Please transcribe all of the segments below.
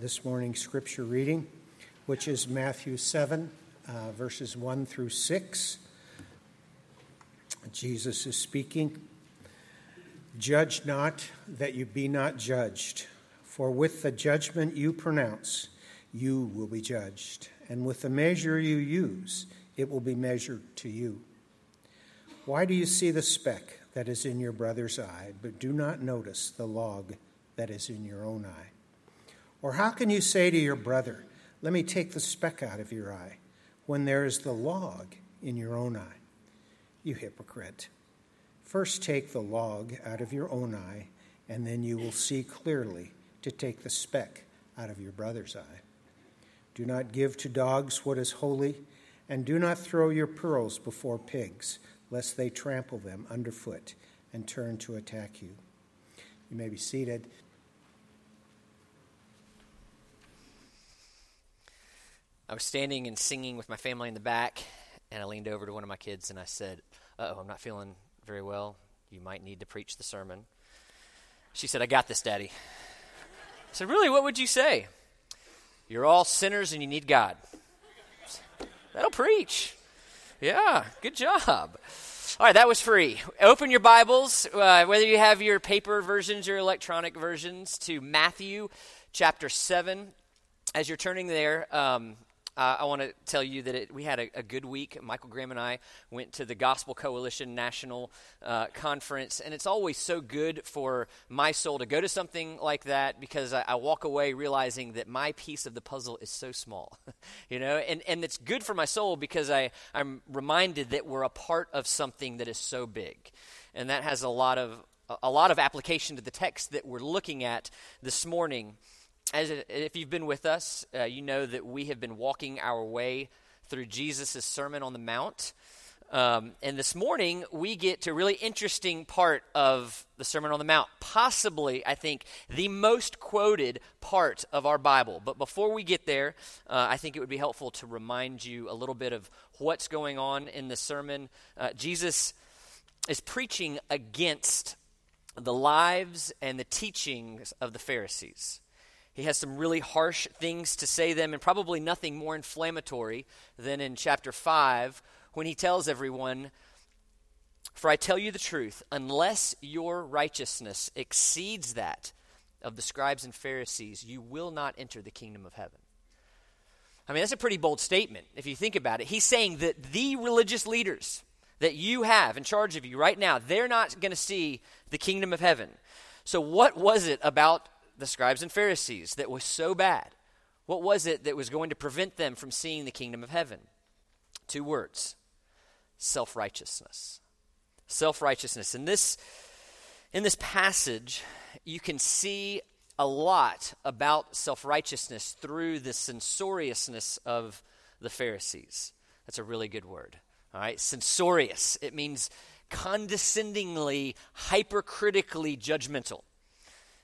this morning's scripture reading, which is Matthew 7, uh, verses 1 through 6. Jesus is speaking. Judge not that you be not judged, for with the judgment you pronounce, you will be judged, and with the measure you use, it will be measured to you. Why do you see the speck that is in your brother's eye, but do not notice the log that is in your own eye? Or how can you say to your brother, Let me take the speck out of your eye, when there is the log in your own eye? You hypocrite. First take the log out of your own eye, and then you will see clearly to take the speck out of your brother's eye. Do not give to dogs what is holy, and do not throw your pearls before pigs, lest they trample them underfoot and turn to attack you. You may be seated. I was standing and singing with my family in the back, and I leaned over to one of my kids and I said, oh, I'm not feeling very well. You might need to preach the sermon. She said, I got this, Daddy. I said, Really? What would you say? You're all sinners and you need God. That'll preach. Yeah, good job. All right, that was free. Open your Bibles, uh, whether you have your paper versions or electronic versions, to Matthew chapter 7. As you're turning there, um, uh, I want to tell you that it, we had a, a, good week. Michael Graham and I went to the Gospel Coalition National uh, Conference, and it's always so good for my soul to go to something like that because I, I walk away realizing that my piece of the puzzle is so small, you know, and, and it's good for my soul because I, I'm reminded that we're a part of something that is so big, and that has a lot of a lot of application to the text that we're looking at this morning as if you've been with us, uh, you know that we have been walking our way through Jesus' Sermon on the Mount. Um, and this morning, we get to a really interesting part of the Sermon on the Mount, possibly, I think, the most quoted part of our Bible. But before we get there, uh, I think it would be helpful to remind you a little bit of what's going on in the sermon. Uh, Jesus is preaching against the lives and the teachings of the Pharisees. He has some really harsh things to say them, and probably nothing more inflammatory than in chapter 5 when he tells everyone, For I tell you the truth, unless your righteousness exceeds that of the scribes and Pharisees, you will not enter the kingdom of heaven. I mean, that's a pretty bold statement if you think about it. He's saying that the religious leaders that you have in charge of you right now, they're not going to see the kingdom of heaven. So, what was it about the scribes and Pharisees that was so bad? What was it that was going to prevent them from seeing the kingdom of heaven? Two words self righteousness. Self righteousness. In this, in this passage, you can see a lot about self righteousness through the censoriousness of the Pharisees. That's a really good word. All right, censorious. It means condescendingly, hypercritically judgmental.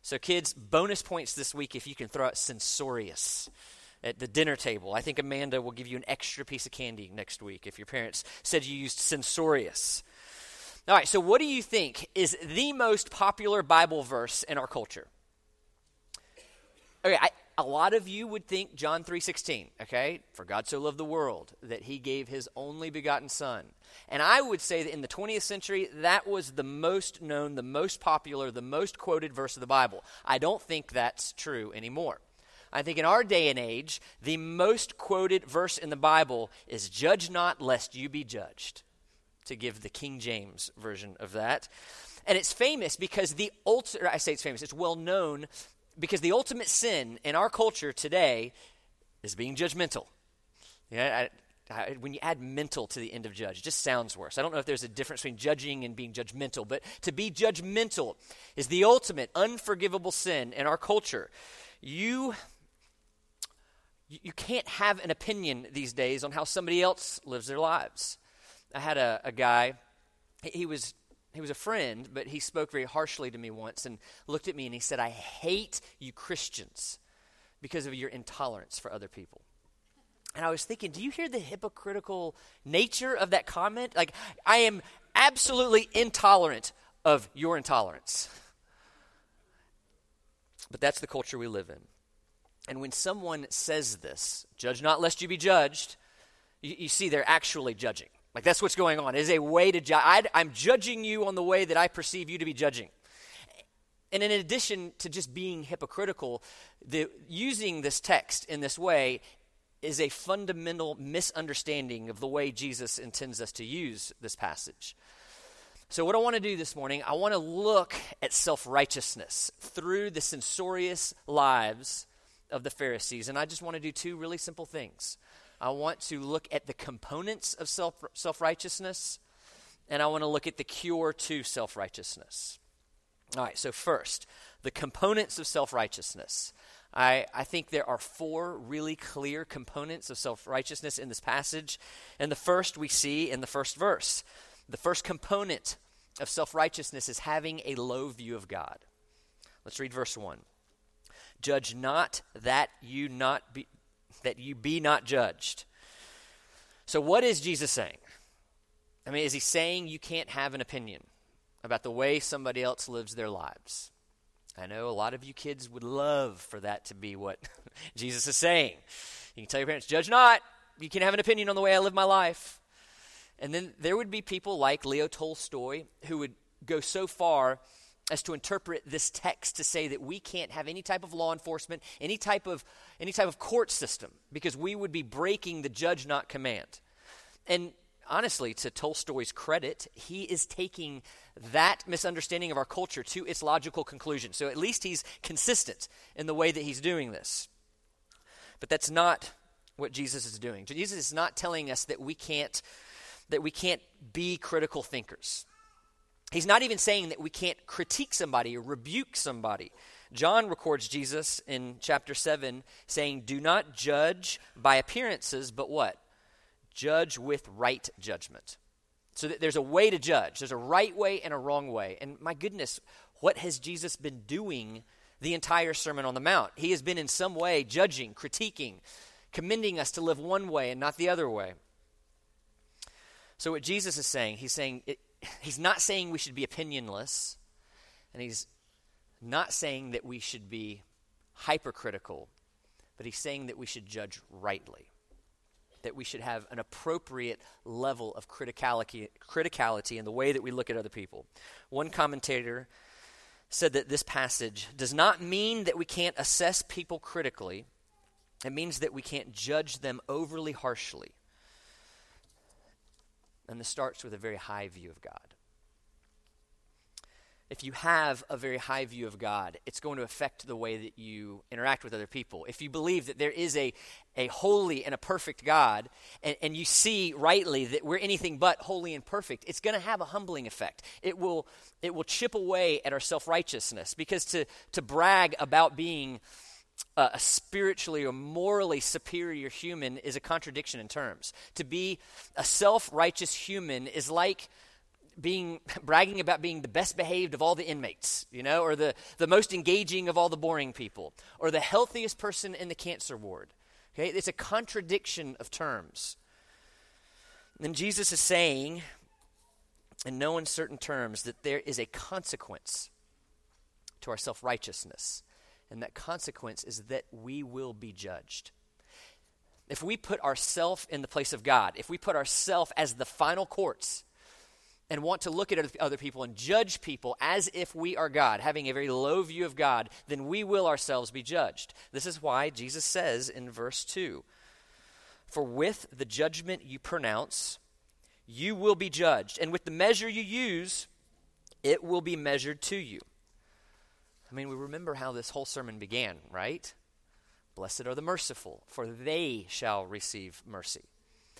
So, kids, bonus points this week if you can throw out censorious at the dinner table. I think Amanda will give you an extra piece of candy next week if your parents said you used censorious. All right, so what do you think is the most popular Bible verse in our culture? Okay, I, a lot of you would think John 3:16, okay? For God so loved the world that he gave his only begotten son. And I would say that in the 20th century that was the most known, the most popular, the most quoted verse of the Bible. I don't think that's true anymore. I think in our day and age, the most quoted verse in the Bible is judge not lest you be judged. To give the King James version of that. And it's famous because the ultimate, I say it's famous, it's well known because the ultimate sin in our culture today is being judgmental. Yeah, I, I, when you add mental to the end of judge, it just sounds worse. I don't know if there's a difference between judging and being judgmental, but to be judgmental is the ultimate unforgivable sin in our culture. You you can't have an opinion these days on how somebody else lives their lives. I had a, a guy, he was he was a friend, but he spoke very harshly to me once and looked at me and he said, I hate you Christians because of your intolerance for other people. And I was thinking, do you hear the hypocritical nature of that comment? Like, I am absolutely intolerant of your intolerance. But that's the culture we live in. And when someone says this, judge not lest you be judged, you, you see they're actually judging. Like that's what's going on. It is a way to judge. I'm judging you on the way that I perceive you to be judging. And in addition to just being hypocritical, the, using this text in this way is a fundamental misunderstanding of the way Jesus intends us to use this passage. So, what I want to do this morning, I want to look at self righteousness through the censorious lives of the Pharisees. And I just want to do two really simple things. I want to look at the components of self righteousness, and I want to look at the cure to self righteousness. All right, so first, the components of self righteousness. I, I think there are four really clear components of self righteousness in this passage. And the first we see in the first verse. The first component of self righteousness is having a low view of God. Let's read verse 1. Judge not that you not be that you be not judged. So what is Jesus saying? I mean, is he saying you can't have an opinion about the way somebody else lives their lives? I know a lot of you kids would love for that to be what Jesus is saying. You can tell your parents, judge not. You can have an opinion on the way I live my life. And then there would be people like Leo Tolstoy who would go so far as to interpret this text to say that we can't have any type of law enforcement, any type of any type of court system because we would be breaking the judge not command. And honestly, to Tolstoy's credit, he is taking that misunderstanding of our culture to its logical conclusion. So at least he's consistent in the way that he's doing this. But that's not what Jesus is doing. Jesus is not telling us that we can't that we can't be critical thinkers. He's not even saying that we can't critique somebody or rebuke somebody. John records Jesus in chapter 7 saying, Do not judge by appearances, but what? Judge with right judgment. So there's a way to judge. There's a right way and a wrong way. And my goodness, what has Jesus been doing the entire Sermon on the Mount? He has been in some way judging, critiquing, commending us to live one way and not the other way. So, what Jesus is saying, he's saying, he's not saying we should be opinionless, and he's not saying that we should be hypercritical, but he's saying that we should judge rightly, that we should have an appropriate level of criticality, criticality in the way that we look at other people. One commentator said that this passage does not mean that we can't assess people critically, it means that we can't judge them overly harshly. And this starts with a very high view of God. If you have a very high view of God, it's going to affect the way that you interact with other people. If you believe that there is a, a holy and a perfect God, and, and you see rightly that we're anything but holy and perfect, it's going to have a humbling effect. It will, it will chip away at our self righteousness because to, to brag about being Uh, a spiritually or morally superior human is a contradiction in terms. To be a self righteous human is like being bragging about being the best behaved of all the inmates, you know, or the, the most engaging of all the boring people, or the healthiest person in the cancer ward. Okay? It's a contradiction of terms. And Jesus is saying, in no uncertain terms, that there is a consequence to our self righteousness and that consequence is that we will be judged. If we put ourselves in the place of God, if we put ourselves as the final courts and want to look at other people and judge people as if we are God, having a very low view of God, then we will ourselves be judged. This is why Jesus says in verse 2 For with the judgment you pronounce, you will be judged, and with the measure you use, it will be measured to you. I mean, we remember how this whole sermon began, right? Blessed are the merciful, for they shall receive mercy.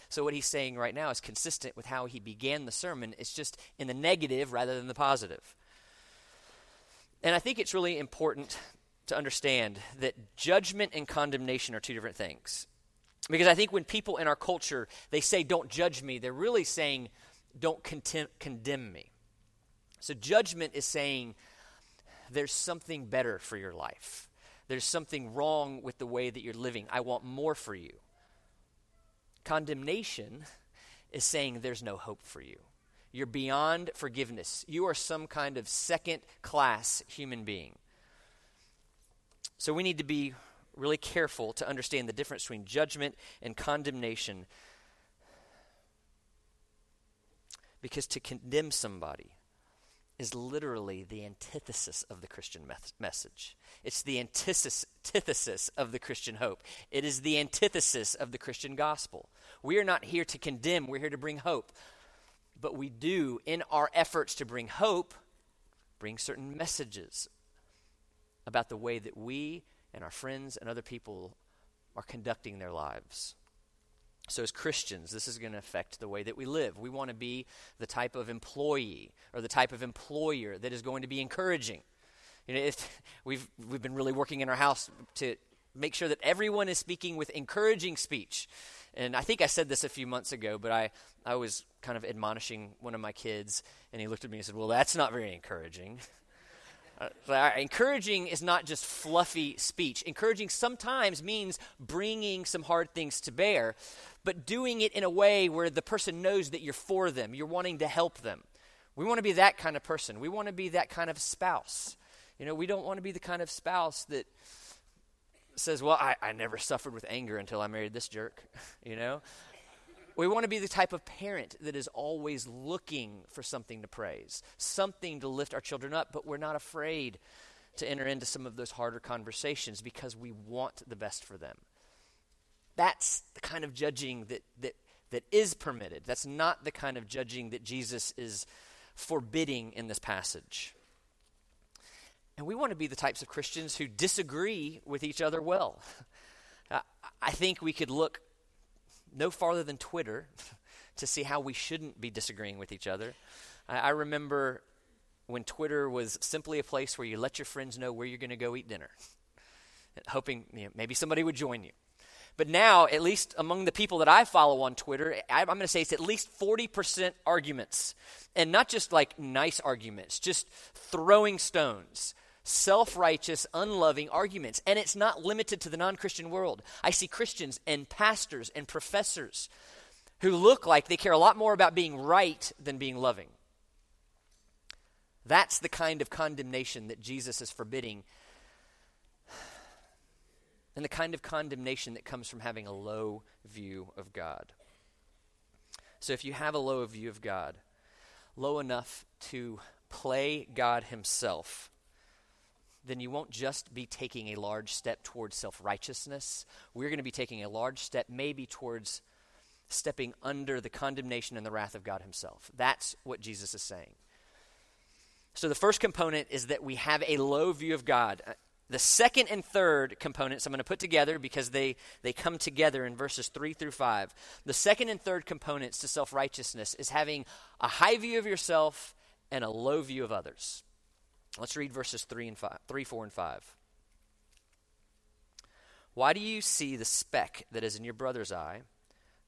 So, what he's saying right now is consistent with how he began the sermon. It's just in the negative rather than the positive. And I think it's really important to understand that judgment and condemnation are two different things. Because I think when people in our culture they say don't judge me, they're really saying don't contem- condemn me. So judgment is saying there's something better for your life. There's something wrong with the way that you're living. I want more for you. Condemnation is saying there's no hope for you. You're beyond forgiveness. You are some kind of second class human being. So we need to be really careful to understand the difference between judgment and condemnation. Because to condemn somebody is literally the antithesis of the Christian message. It's the antithesis of the Christian hope. It is the antithesis of the Christian gospel. We are not here to condemn, we're here to bring hope. But we do, in our efforts to bring hope, bring certain messages about the way that we and our friends and other people are conducting their lives. So, as Christians, this is going to affect the way that we live. We want to be the type of employee or the type of employer that is going to be encouraging. You know, if we've we've been really working in our house to make sure that everyone is speaking with encouraging speech. And I think I said this a few months ago, but I, I was kind of admonishing one of my kids, and he looked at me and said, Well, that's not very encouraging. Uh, encouraging is not just fluffy speech. Encouraging sometimes means bringing some hard things to bear, but doing it in a way where the person knows that you're for them, you're wanting to help them. We want to be that kind of person. We want to be that kind of spouse. You know, we don't want to be the kind of spouse that says, Well, I, I never suffered with anger until I married this jerk. you know? We want to be the type of parent that is always looking for something to praise, something to lift our children up, but we're not afraid to enter into some of those harder conversations because we want the best for them. That's the kind of judging that, that, that is permitted. That's not the kind of judging that Jesus is forbidding in this passage. And we want to be the types of Christians who disagree with each other well. I think we could look no farther than Twitter to see how we shouldn't be disagreeing with each other. I, I remember when Twitter was simply a place where you let your friends know where you're going to go eat dinner, hoping you know, maybe somebody would join you. But now, at least among the people that I follow on Twitter, I, I'm going to say it's at least 40% arguments. And not just like nice arguments, just throwing stones self righteous, unloving arguments. And it's not limited to the non Christian world. I see Christians and pastors and professors who look like they care a lot more about being right than being loving. That's the kind of condemnation that Jesus is forbidding. And the kind of condemnation that comes from having a low view of God. So if you have a low view of God, low enough to play God Himself then you won't just be taking a large step towards self righteousness. We're going to be taking a large step, maybe towards stepping under the condemnation and the wrath of God Himself. That's what Jesus is saying. So the first component is that we have a low view of God. Uh, the second and third components I'm going to put together because they, they come together in verses 3 through 5. The second and third components to self righteousness is having a high view of yourself and a low view of others. Let's read verses 3 and 5, 3, 4 and 5. Why do you see the speck that is in your brother's eye,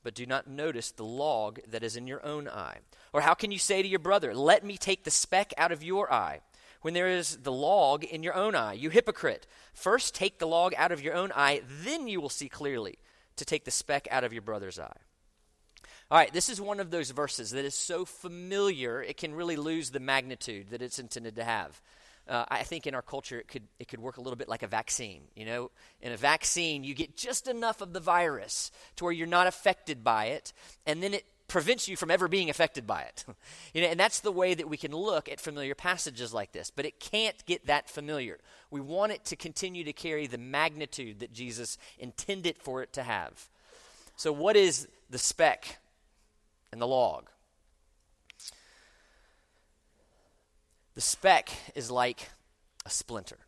but do not notice the log that is in your own eye? Or how can you say to your brother, Let me take the speck out of your eye, when there is the log in your own eye? You hypocrite! First take the log out of your own eye, then you will see clearly to take the speck out of your brother's eye. All right, this is one of those verses that is so familiar it can really lose the magnitude that it's intended to have. Uh, I think in our culture it could it could work a little bit like a vaccine. You know, in a vaccine you get just enough of the virus to where you're not affected by it, and then it prevents you from ever being affected by it. you know, and that's the way that we can look at familiar passages like this, but it can't get that familiar. We want it to continue to carry the magnitude that Jesus intended for it to have. So what is the speck and the log. The speck is like a splinter.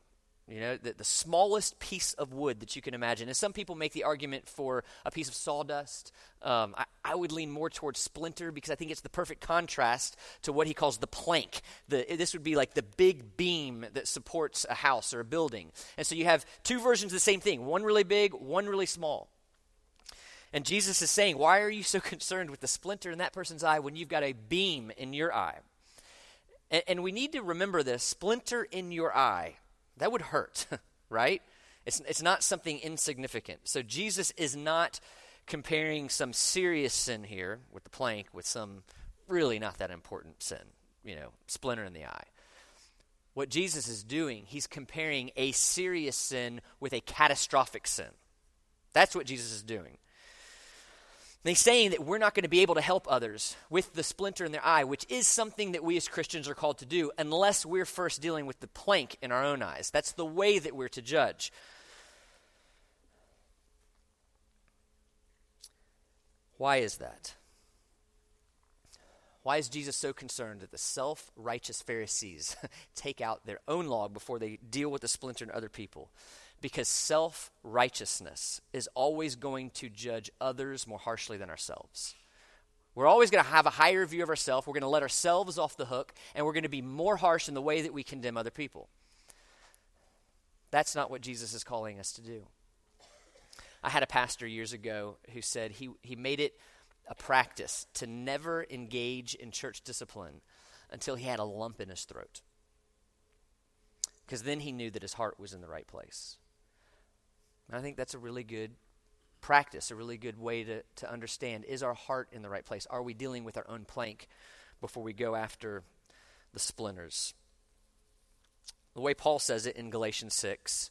You know, the, the, smallest piece of wood that you can imagine. And some people make the argument for a piece of sawdust. Um, I, I, would lean more towards splinter because I think it's the perfect contrast to what he calls the plank. The, this would be like the big beam that supports a house or a building. And so you have two versions of the same thing one really big, one really small. And Jesus is saying, Why are you so concerned with the splinter in that person's eye when you've got a beam in your eye? And, and we need to remember this splinter in your eye, that would hurt, right? It's, it's not something insignificant. So Jesus is not comparing some serious sin here with the plank with some really not that important sin, you know, splinter in the eye. what Jesus is doing, he's comparing a serious sin with a catastrophic sin. That's what Jesus is doing. And he's saying that we're not going to be able to help others with the splinter in their eye, which is something that we as Christians are called to do, unless we're first dealing with the plank in our own eyes. That's the way that we're to judge. Why is that? Why is Jesus so concerned that the self righteous Pharisees take out their own log before they deal with the splinter in other people? Because self righteousness is always going to judge others more harshly than ourselves. We're always going to have a higher view of ourselves. We're going to let ourselves off the hook, and we're going to be more harsh in the way that we condemn other people. That's not what Jesus is calling us to do. I had a pastor years ago who said he, he made it a practice to never engage in church discipline until he had a lump in his throat. Because then he knew that his heart was in the right place. And I think that's a really good practice, a really good way to, to understand is our heart in the right place? Are we dealing with our own plank before we go after the splinters? The way Paul says it in Galatians 6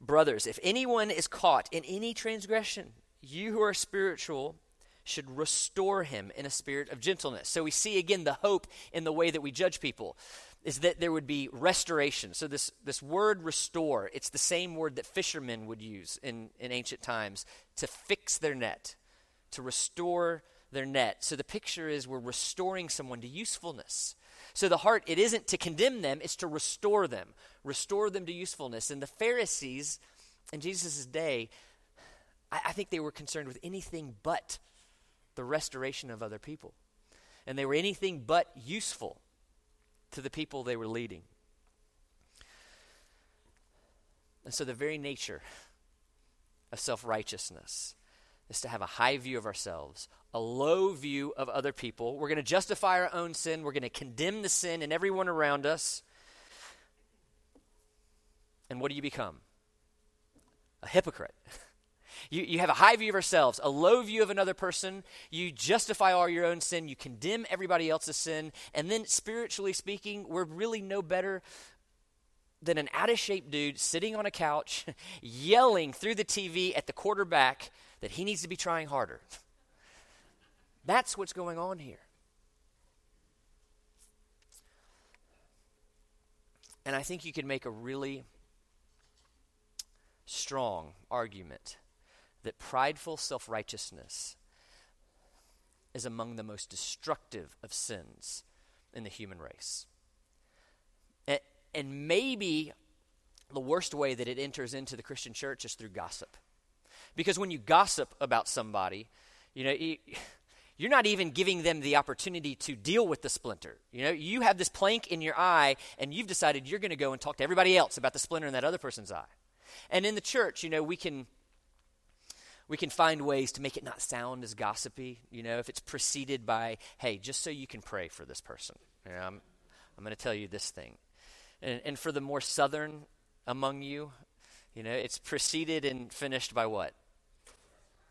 Brothers, if anyone is caught in any transgression, you who are spiritual should restore him in a spirit of gentleness. So we see again the hope in the way that we judge people is that there would be restoration. So this, this word restore, it's the same word that fishermen would use in, in ancient times to fix their net, to restore their net. So the picture is we're restoring someone to usefulness. So the heart, it isn't to condemn them, it's to restore them, restore them to usefulness. And the Pharisees in Jesus' day, I, I think they were concerned with anything but the restoration of other people. And they were anything but useful to the people they were leading. And so, the very nature of self righteousness is to have a high view of ourselves, a low view of other people. We're going to justify our own sin, we're going to condemn the sin in everyone around us. And what do you become? A hypocrite. You, you have a high view of ourselves, a low view of another person. You justify all your own sin. You condemn everybody else's sin. And then, spiritually speaking, we're really no better than an out of shape dude sitting on a couch yelling through the TV at the quarterback that he needs to be trying harder. That's what's going on here. And I think you can make a really strong argument that prideful self righteousness is among the most destructive of sins in the human race. And, and maybe the worst way that it enters into the Christian church is through gossip. Because when you gossip about somebody, you know, you're not even giving them the opportunity to deal with the splinter. You know, you have this plank in your eye, and you've decided you're going to go and talk to everybody else about the splinter in that other person's eye. And in the church, you know, we can we can find ways to make it not sound as gossipy. You know, if it's preceded by, hey, just so you can pray for this person. You know, I'm, I'm going to tell you this thing. And, and for the more southern among you, you know, it's preceded and finished by what?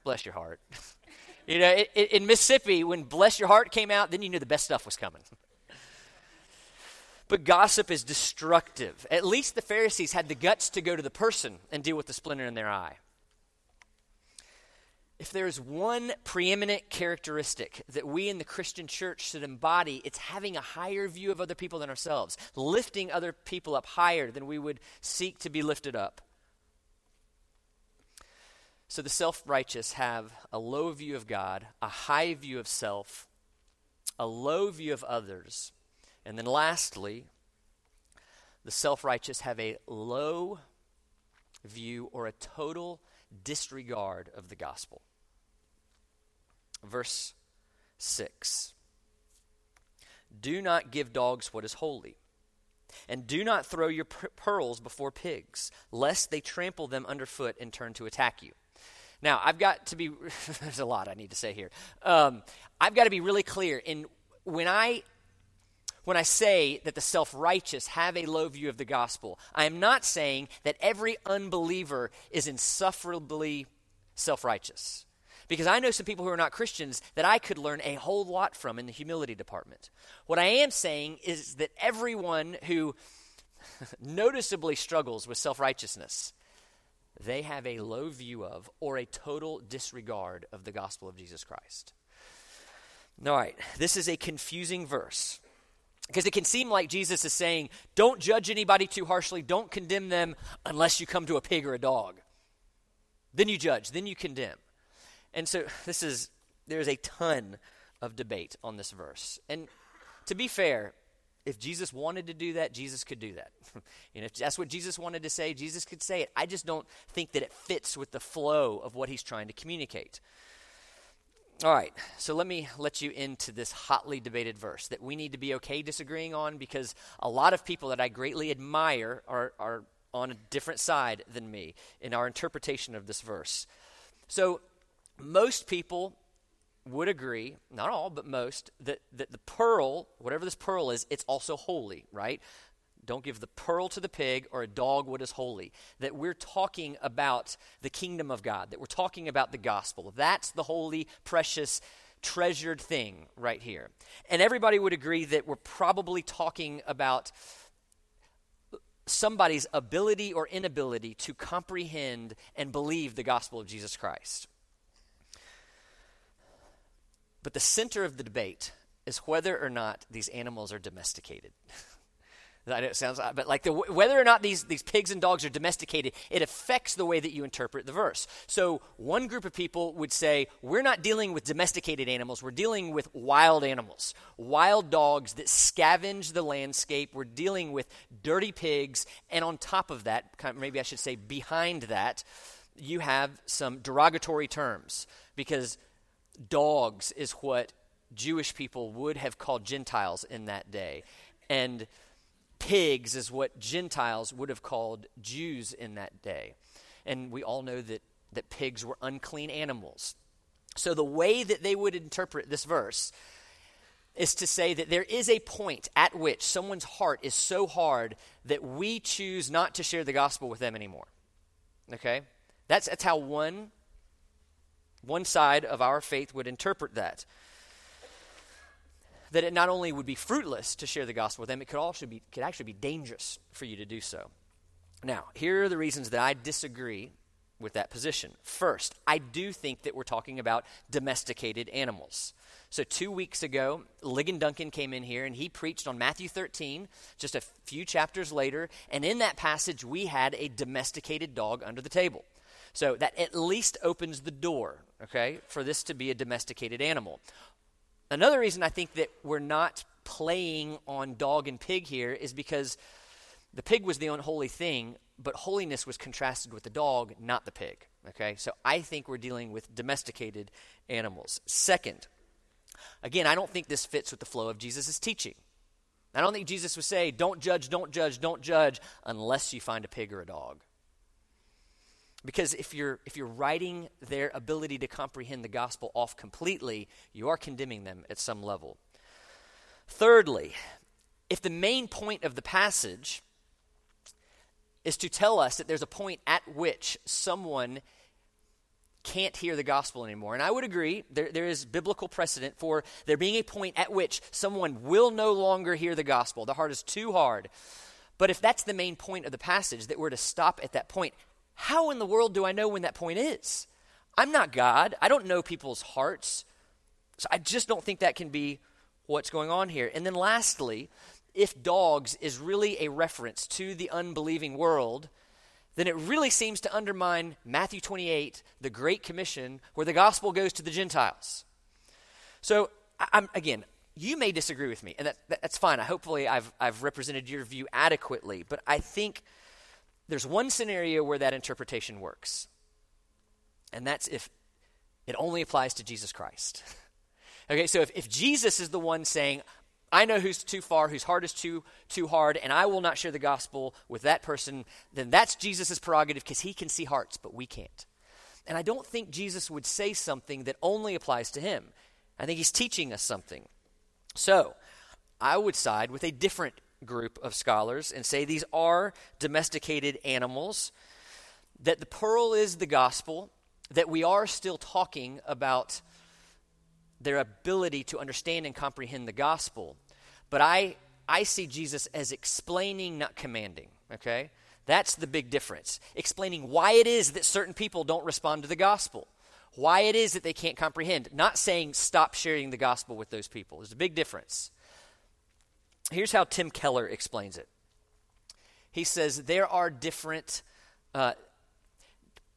Bless your heart. you know, it, it, in Mississippi, when Bless Your Heart came out, then you knew the best stuff was coming. but gossip is destructive. At least the Pharisees had the guts to go to the person and deal with the splinter in their eye if there's one preeminent characteristic that we in the Christian church should embody, it's having a higher view of other people than ourselves, lifting other people up higher than we would seek to be lifted up. So the self righteous have a low view of God, a high view of self, a low view of others. And then lastly, the self righteous have a low view or a total disregard of the gospel. Verse 6 Do not give dogs what is holy, and do not throw your pearls before pigs, lest they trample them underfoot and turn to attack you. Now, I've got to be, there's a lot I need to say here. Um, I've got to be really clear. In, when I when I say that the self righteous have a low view of the gospel, I am not saying that every unbeliever is insufferably self righteous. Because I know some people who are not Christians that I could learn a whole lot from in the humility department. What I am saying is that everyone who noticeably struggles with self righteousness, they have a low view of or a total disregard of the gospel of Jesus Christ. All right, this is a confusing verse because it can seem like Jesus is saying, don't judge anybody too harshly, don't condemn them unless you come to a pig or a dog. Then you judge, then you condemn. And so this is there's a ton of debate on this verse. And to be fair, if Jesus wanted to do that, Jesus could do that. and if that's what Jesus wanted to say, Jesus could say it. I just don't think that it fits with the flow of what he's trying to communicate. All right, so let me let you into this hotly debated verse that we need to be okay disagreeing on because a lot of people that I greatly admire are, are on a different side than me in our interpretation of this verse. So, most people would agree, not all, but most, that, that the pearl, whatever this pearl is, it's also holy, right? Don't give the pearl to the pig or a dog what is holy. That we're talking about the kingdom of God, that we're talking about the gospel. That's the holy, precious, treasured thing right here. And everybody would agree that we're probably talking about somebody's ability or inability to comprehend and believe the gospel of Jesus Christ. But the center of the debate is whether or not these animals are domesticated. I know it sounds, but like the, whether or not these, these pigs and dogs are domesticated, it affects the way that you interpret the verse. So one group of people would say, we're not dealing with domesticated animals, we're dealing with wild animals, wild dogs that scavenge the landscape. We're dealing with dirty pigs, and on top of that, maybe I should say behind that, you have some derogatory terms because dogs is what Jewish people would have called Gentiles in that day. And pigs is what Gentiles would have called Jews in that day. And we all know that, that pigs were unclean animals. So the way that they would interpret this verse is to say that there is a point at which someone's heart is so hard that we choose not to share the gospel with them anymore. Okay? That's, that's how one one side of our faith would interpret that. That it not only would be fruitless to share the gospel with them, it could also be could actually be dangerous for you to do so. Now, here are the reasons that I disagree with that position. First, I do think that we're talking about domesticated animals. So, two weeks ago, Ligon Duncan came in here and he preached on Matthew 13, just a few chapters later. And in that passage, we had a domesticated dog under the table. So, that at least opens the door okay, for this to be a domesticated animal. Another reason I think that we're not playing on dog and pig here is because the pig was the unholy thing, but holiness was contrasted with the dog, not the pig. Okay, so I think we're dealing with domesticated animals. Second, again, I don't think this fits with the flow of Jesus' teaching. I don't think Jesus would say, don't judge, don't judge, don't judge, unless you find a pig or a dog. Because if you're, if you're writing their ability to comprehend the gospel off completely, you are condemning them at some level. Thirdly, if the main point of the passage is to tell us that there's a point at which someone can't hear the gospel anymore. And I would agree, there, there is biblical precedent for there being a point at which someone will no longer hear the gospel. The heart is too hard. But if that's the main point of the passage, that we're to stop at that point, how in the world do I know when that point is? I'm not God. I don't know people's hearts. So I just don't think that can be what's going on here. And then lastly, if dogs is really a reference to the unbelieving world, then it really seems to undermine Matthew 28, the Great Commission, where the gospel goes to the Gentiles. So, I'm, again, you may disagree with me, and that, that's fine. I, Hopefully, I've, I've represented your view adequately, but I think there's one scenario where that interpretation works, and that's if it only applies to Jesus Christ. okay, so if, if Jesus is the one saying, I know who's too far, whose heart is too too hard, and I will not share the gospel with that person, then that's Jesus' prerogative because he can see hearts, but we can't. And I don't think Jesus would say something that only applies to him. I think he's teaching us something. So, I would side with a different group of scholars and say these are domesticated animals, that the pearl is the gospel, that we are still talking about their ability to understand and comprehend the gospel. But I, I see Jesus as explaining, not commanding, okay? That's the big difference. Explaining why it is that certain people don't respond to the gospel, why it is that they can't comprehend, not saying stop sharing the gospel with those people. There's a big difference. Here's how Tim Keller explains it he says there are different. Uh,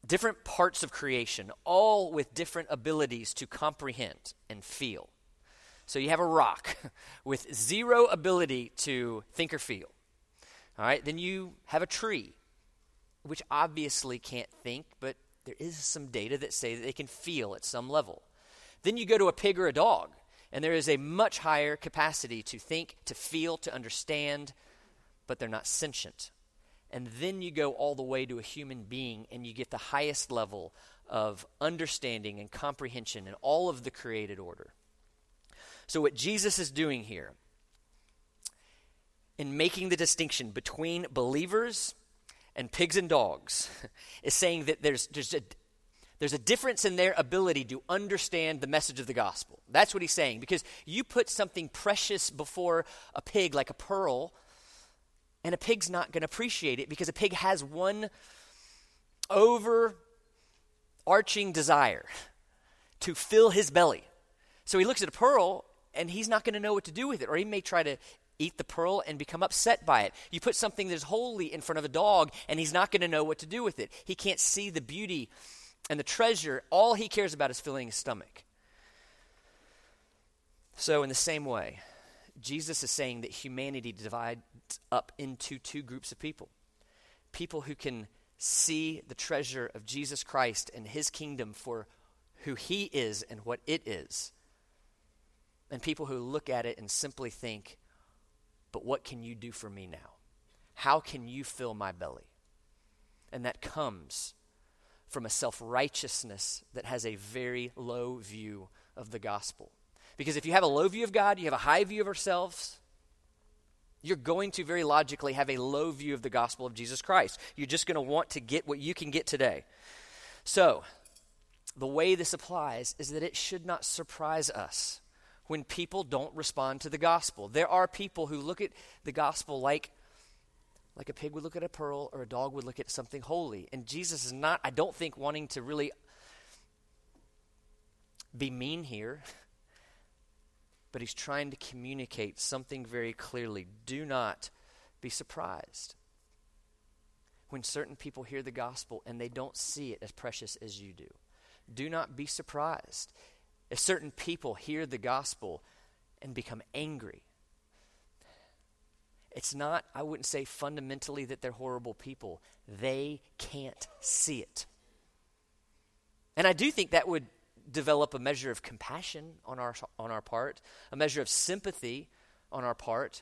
different parts of creation, all with different abilities to comprehend and feel. So you have a rock with zero ability to think or feel. All right, then you have a tree, which obviously can't think, but there is some data that say that they can feel at some level. Then you go to a pig or a dog, and there is a much higher capacity to think, to feel, to understand, but they're not sentient. And then you go all the way to a human being, and you get the highest level of understanding and comprehension in all of the created order. So, what Jesus is doing here in making the distinction between believers and pigs and dogs is saying that there's, there's, a, there's a difference in their ability to understand the message of the gospel. That's what he's saying. Because you put something precious before a pig, like a pearl, and a pig's not going to appreciate it because a pig has one overarching desire to fill his belly. So he looks at a pearl and he's not going to know what to do with it, or he may try to eat the pearl and become upset by it. You put something that's holy in front of a dog, and he's not going to know what to do with it. He can't see the beauty and the treasure. All he cares about is filling his stomach. So, in the same way, Jesus is saying that humanity divides up into two groups of people people who can see the treasure of Jesus Christ and his kingdom for who he is and what it is and people who look at it and simply think, but what can you do for me now? How can you fill my belly? And that comes from a self righteousness that has a very low view of the gospel. Because if you have a low view of God, you have a high view of ourselves, you're going to very logically have a low view of the gospel of Jesus Christ. You're just going to want to get what you can get today. So, the way this applies is that it should not surprise us when people don't respond to the gospel. There are people who look at the gospel like like a pig would look at a pearl or a dog would look at something holy. And Jesus is not, I don't think, wanting to really be mean here, but he's trying to communicate something very clearly. Do not be surprised when certain people hear the gospel and they don't see it as precious as you do. Do not be surprised if certain people hear the gospel and become angry, it's not, I wouldn't say fundamentally that they're horrible people. They can't see it. And I do think that would develop a measure of compassion on our, on our part, a measure of sympathy on our part.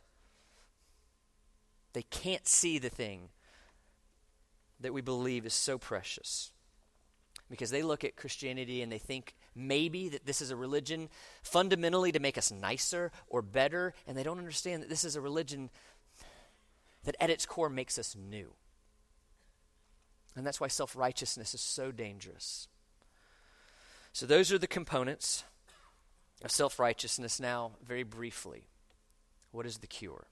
They can't see the thing that we believe is so precious because they look at Christianity and they think maybe that this is a religion fundamentally to make us nicer or better, and they don't understand that this is a religion that at its core makes us new. And that's why self righteousness is so dangerous. So, those are the components of self righteousness. Now, very briefly, what is the cure?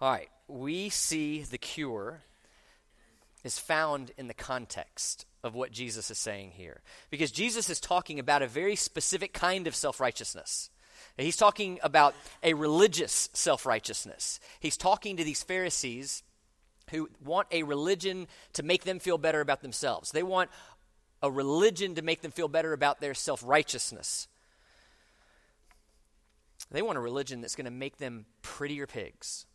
All right, we see the cure is found in the context of what Jesus is saying here. Because Jesus is talking about a very specific kind of self righteousness. He's talking about a religious self righteousness. He's talking to these Pharisees who want a religion to make them feel better about themselves. They want a religion to make them feel better about their self righteousness. They want a religion that's going to make them prettier pigs.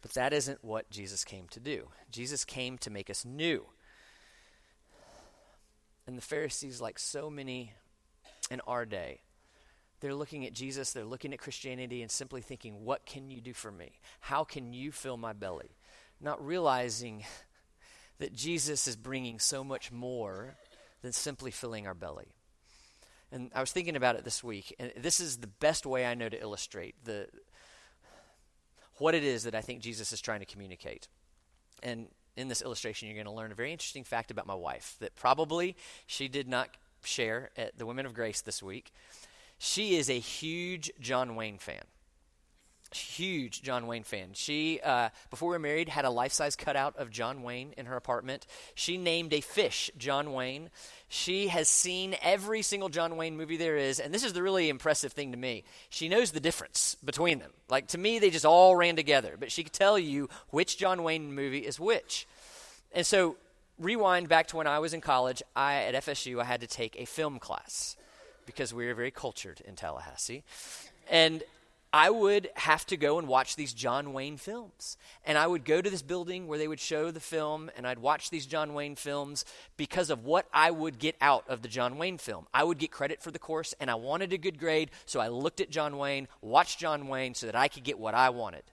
But that isn't what Jesus came to do. Jesus came to make us new. And the Pharisees, like so many in our day, they're looking at Jesus, they're looking at Christianity, and simply thinking, What can you do for me? How can you fill my belly? Not realizing that Jesus is bringing so much more than simply filling our belly. And I was thinking about it this week, and this is the best way I know to illustrate the, what it is that I think Jesus is trying to communicate. And in this illustration, you're going to learn a very interesting fact about my wife that probably she did not share at the Women of Grace this week. She is a huge John Wayne fan huge John Wayne fan. She, uh, before we were married, had a life size cutout of John Wayne in her apartment. She named a fish John Wayne. She has seen every single John Wayne movie there is, and this is the really impressive thing to me. She knows the difference between them. Like, to me, they just all ran together, but she could tell you which John Wayne movie is which. And so, rewind back to when I was in college, I, at FSU, I had to take a film class because we were very cultured in Tallahassee. And I would have to go and watch these John Wayne films. And I would go to this building where they would show the film, and I'd watch these John Wayne films because of what I would get out of the John Wayne film. I would get credit for the course, and I wanted a good grade, so I looked at John Wayne, watched John Wayne, so that I could get what I wanted.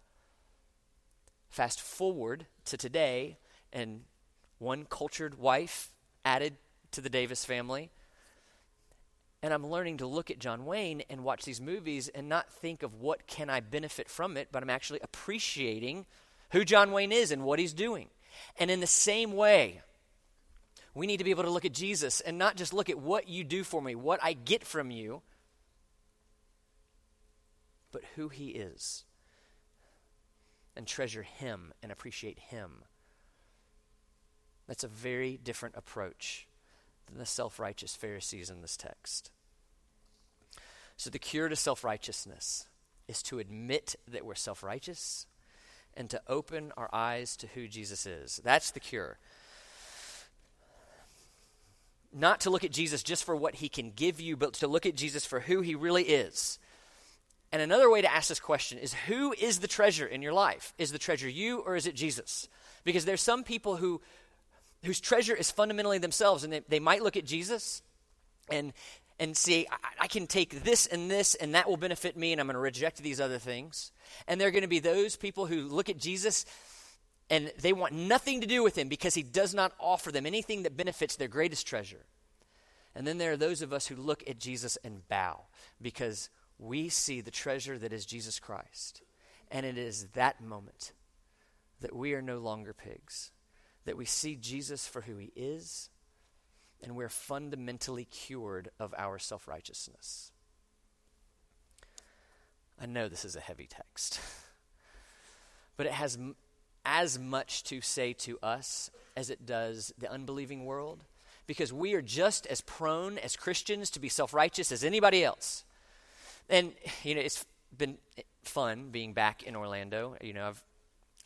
Fast forward to today, and one cultured wife added to the Davis family and I'm learning to look at John Wayne and watch these movies and not think of what can I benefit from it, but I'm actually appreciating who John Wayne is and what he's doing. And in the same way, we need to be able to look at Jesus and not just look at what you do for me, what I get from you, but who he is. And treasure him and appreciate him. That's a very different approach than the self righteous Pharisees in this text. So, the cure to self righteousness is to admit that we're self righteous and to open our eyes to who Jesus is. That's the cure. Not to look at Jesus just for what he can give you, but to look at Jesus for who he really is. And another way to ask this question is who is the treasure in your life? Is the treasure you or is it Jesus? Because there's some people who whose treasure is fundamentally themselves and they, they might look at Jesus and and say, I, I, can take this and this, and that will benefit me, and I'm going to reject these other things. And there are going to be those people who look at Jesus and they want nothing to do with him because he does not offer them anything that benefits their greatest treasure. And then there are those of us who look at Jesus and bow because we see the treasure that is Jesus Christ. And it is that moment that we are no longer pigs, that we see Jesus for who he is and we're fundamentally cured of our self righteousness. I know this is a heavy text, but it has m- as much to say to us as it does the unbelieving world, because we are just as prone as Christians to be self righteous as anybody else. And, you know, it's been fun being back in Orlando. You know, I've,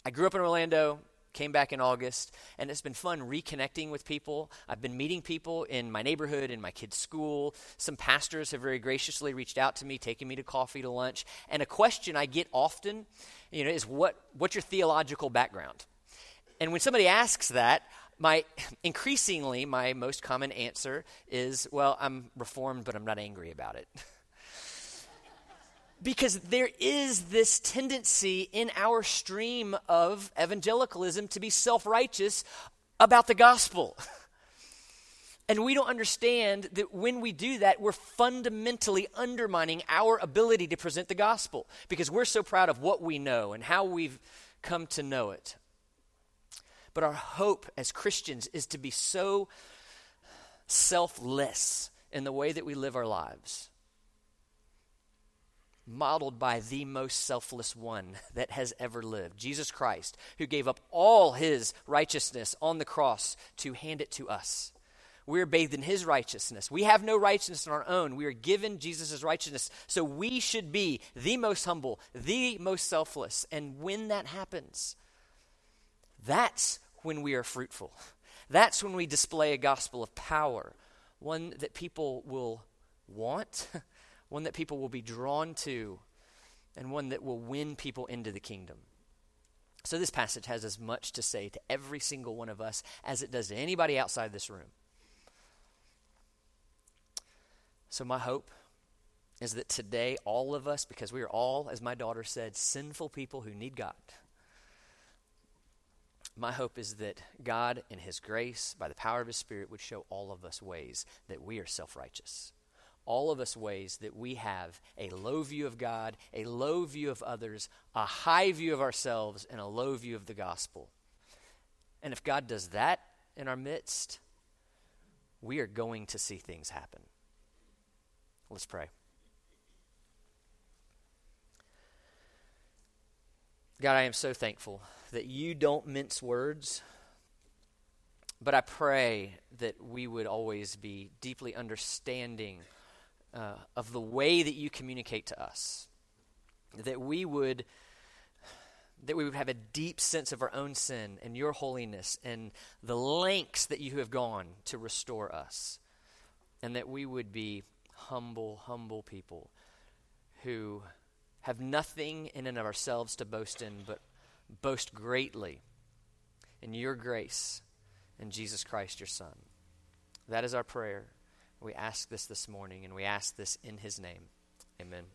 I grew up in Orlando, came back in August, and it's been fun reconnecting with people. I've been meeting people in my neighborhood, in my kids' school. Some pastors have very graciously reached out to me, taking me to coffee, to lunch. And a question I get often, you know, is what what's your theological background? And when somebody asks that, my increasingly my most common answer is, well, I'm reformed, but I'm not angry about it. because there is this tendency in our stream of evangelicalism to be self righteous about the gospel. And we don't understand that when we do that, we're fundamentally undermining our ability to present the gospel because we're so proud of what we know and how we've come to know it. But our hope as Christians is to be so selfless in the way that we live our lives modeled by the most selfless one that has ever lived, Jesus Christ, who gave up all his righteousness on the cross to hand it to us. We're bathed in his righteousness. We have no righteousness on our own. We are given Jesus' righteousness. So we should be the most humble, the most selfless. And when that happens, that's when we are fruitful. That's when we display a gospel of power, one that people will want one that people will be drawn to, and one that will win people into the kingdom. So, this passage has as much to say to every single one of us as it does to anybody outside this room. So, my hope is that today, all of us, because we are all, as my daughter said, sinful people who need God, my hope is that God, in His grace, by the power of His Spirit, would show all of us ways that we are self righteous all of us ways that we have a low view of God, a low view of others, a high view of ourselves, and a low view of the gospel. And if God does that in our midst, we are going to see things happen. Let's pray. God, I am so thankful that you don't mince words, but I pray that we would always be deeply understanding uh, of the way that you communicate to us, that we would that we would have a deep sense of our own sin and your holiness and the lengths that you have gone to restore us, and that we would be humble, humble people who have nothing in and of ourselves to boast in, but boast greatly in your grace in Jesus Christ, your Son. That is our prayer. We ask this this morning, and we ask this in his name. Amen.